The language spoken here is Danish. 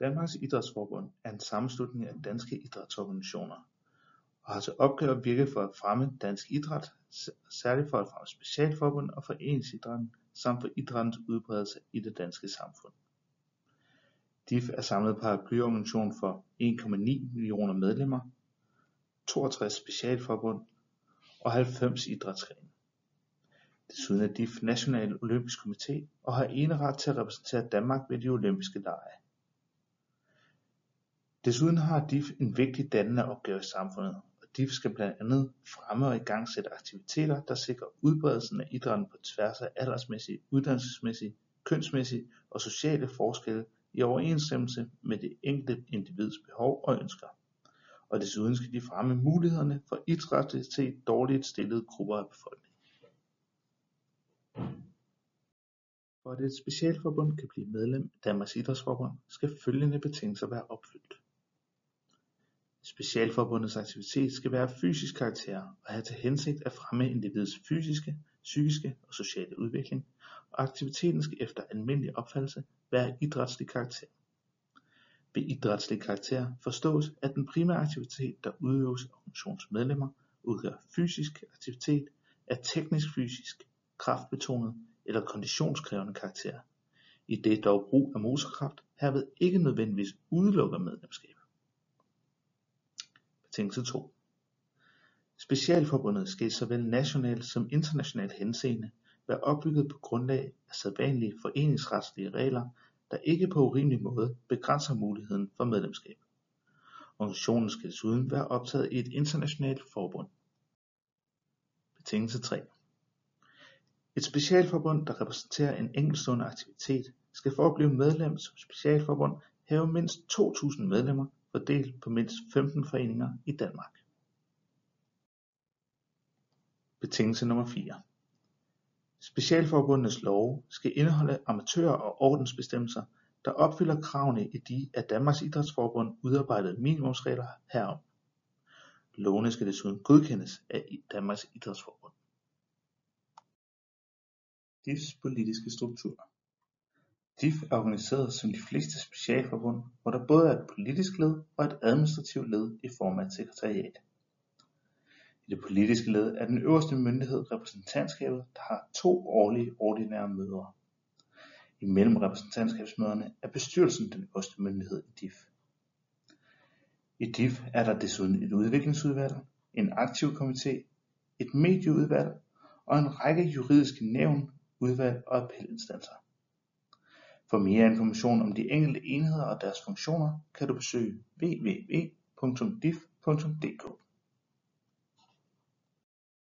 Danmarks Idrætsforbund er en sammenslutning af danske idrætsorganisationer og har til opgave at virke for at fremme dansk idræt, særligt for at fremme specialforbund og foreningsidrætten samt for idrættens udbredelse i det danske samfund. DIF er samlet paraplyorganisation for 1,9 millioner medlemmer, 62 specialforbund og 90 idrætsgrene. Desuden er DIF National Olympisk Komité og har eneret til at repræsentere Danmark ved de olympiske lege. Desuden har DIF en vigtig dannende opgave i samfundet, og DIF skal blandt andet fremme og igangsætte aktiviteter, der sikrer udbredelsen af idrætten på tværs af aldersmæssige, uddannelsesmæssige, kønsmæssige og sociale forskelle i overensstemmelse med det enkelte individs behov og ønsker. Og desuden skal de fremme mulighederne for idræt til dårligt stillede grupper af befolkningen. For at et specialforbund kan blive medlem af Danmarks Idrætsforbund, skal følgende betingelser være opfyldt. Specialforbundets aktivitet skal være af fysisk karakter og have til hensigt at fremme individets fysiske, psykiske og sociale udvikling, og aktiviteten skal efter almindelig opfattelse være af idrætslig karakter. Ved idrætslig karakter forstås, at den primære aktivitet, der udøves af organisationsmedlemmer, udgør fysisk aktivitet af teknisk fysisk, kraftbetonet eller konditionskrævende karakter, i det dog brug af motorkraft herved ikke nødvendigvis udelukker medlemskab. Betingelse 2. Specialforbundet skal i såvel national som international henseende være opbygget på grundlag af sædvanlige foreningsretslige regler, der ikke på urimelig måde begrænser muligheden for medlemskab. Organisationen skal desuden være optaget i et internationalt forbund. Betingelse 3. Et specialforbund, der repræsenterer en enkeltstående aktivitet, skal for at blive medlem som specialforbund have mindst 2.000 medlemmer fordelt på mindst 15 foreninger i Danmark. Betingelse nummer 4. Specialforbundenes love skal indeholde amatør- og ordensbestemmelser, der opfylder kravene i de af Danmarks Idrætsforbund udarbejdede minimumsregler herom. Lovene skal desuden godkendes af Danmarks Idrætsforbund. DIFs politiske struktur DIF er organiseret som de fleste specialforbund, hvor der både er et politisk led og et administrativt led i form af et sekretariat. I det politiske led er den øverste myndighed repræsentantskabet, der har to årlige ordinære møder. Imellem repræsentantskabsmøderne er bestyrelsen den øverste myndighed i DIF. I DIF er der desuden et udviklingsudvalg, en aktiv komité, et medieudvalg og en række juridiske nævn, udvalg og appelinstanser. For mere information om de enkelte enheder og deres funktioner kan du besøge www.dif.dk